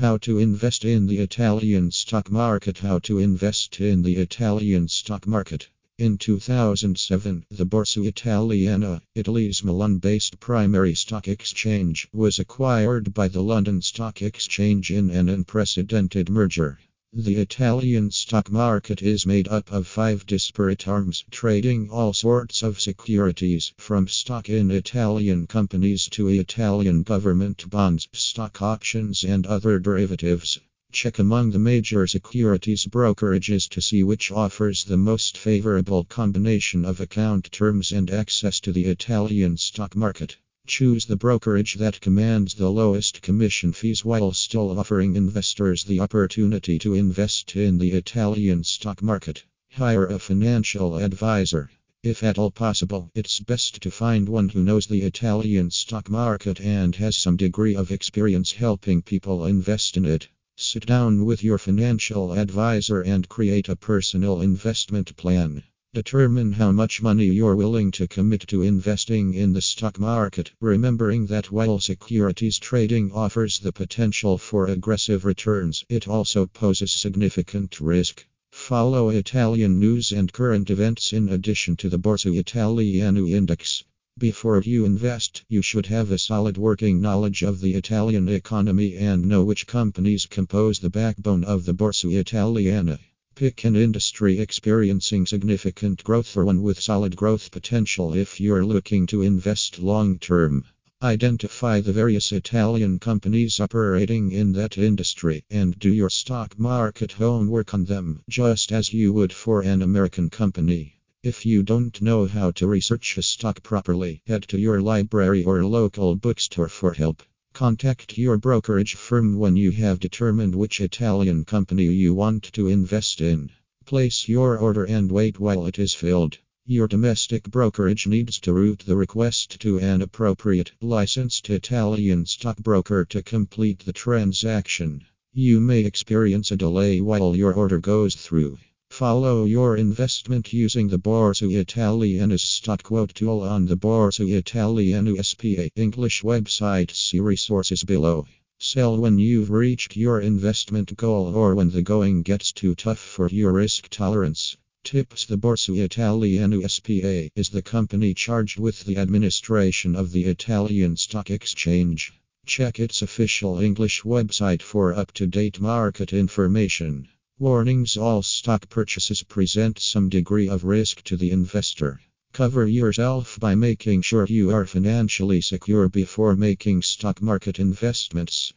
How to invest in the Italian stock market. How to invest in the Italian stock market. In 2007, the Borsa Italiana, Italy's Milan based primary stock exchange, was acquired by the London Stock Exchange in an unprecedented merger. The Italian stock market is made up of five disparate arms, trading all sorts of securities, from stock in Italian companies to Italian government bonds, stock options, and other derivatives. Check among the major securities brokerages to see which offers the most favorable combination of account terms and access to the Italian stock market. Choose the brokerage that commands the lowest commission fees while still offering investors the opportunity to invest in the Italian stock market. Hire a financial advisor. If at all possible, it's best to find one who knows the Italian stock market and has some degree of experience helping people invest in it. Sit down with your financial advisor and create a personal investment plan. Determine how much money you're willing to commit to investing in the stock market, remembering that while securities trading offers the potential for aggressive returns, it also poses significant risk. Follow Italian news and current events in addition to the Borsa Italiana index. Before you invest, you should have a solid working knowledge of the Italian economy and know which companies compose the backbone of the Borsa Italiana. Pick an industry experiencing significant growth or one with solid growth potential if you're looking to invest long term. Identify the various Italian companies operating in that industry and do your stock market homework on them, just as you would for an American company. If you don't know how to research a stock properly, head to your library or local bookstore for help. Contact your brokerage firm when you have determined which Italian company you want to invest in. Place your order and wait while it is filled. Your domestic brokerage needs to route the request to an appropriate, licensed Italian stockbroker to complete the transaction. You may experience a delay while your order goes through. Follow your investment using the Borsa Italiana's stock quote tool on the Borsa Italiana SPA English website. See resources below. Sell when you've reached your investment goal or when the going gets too tough for your risk tolerance. Tips The Borsa Italiana SPA is the company charged with the administration of the Italian Stock Exchange. Check its official English website for up to date market information. Warnings All stock purchases present some degree of risk to the investor. Cover yourself by making sure you are financially secure before making stock market investments.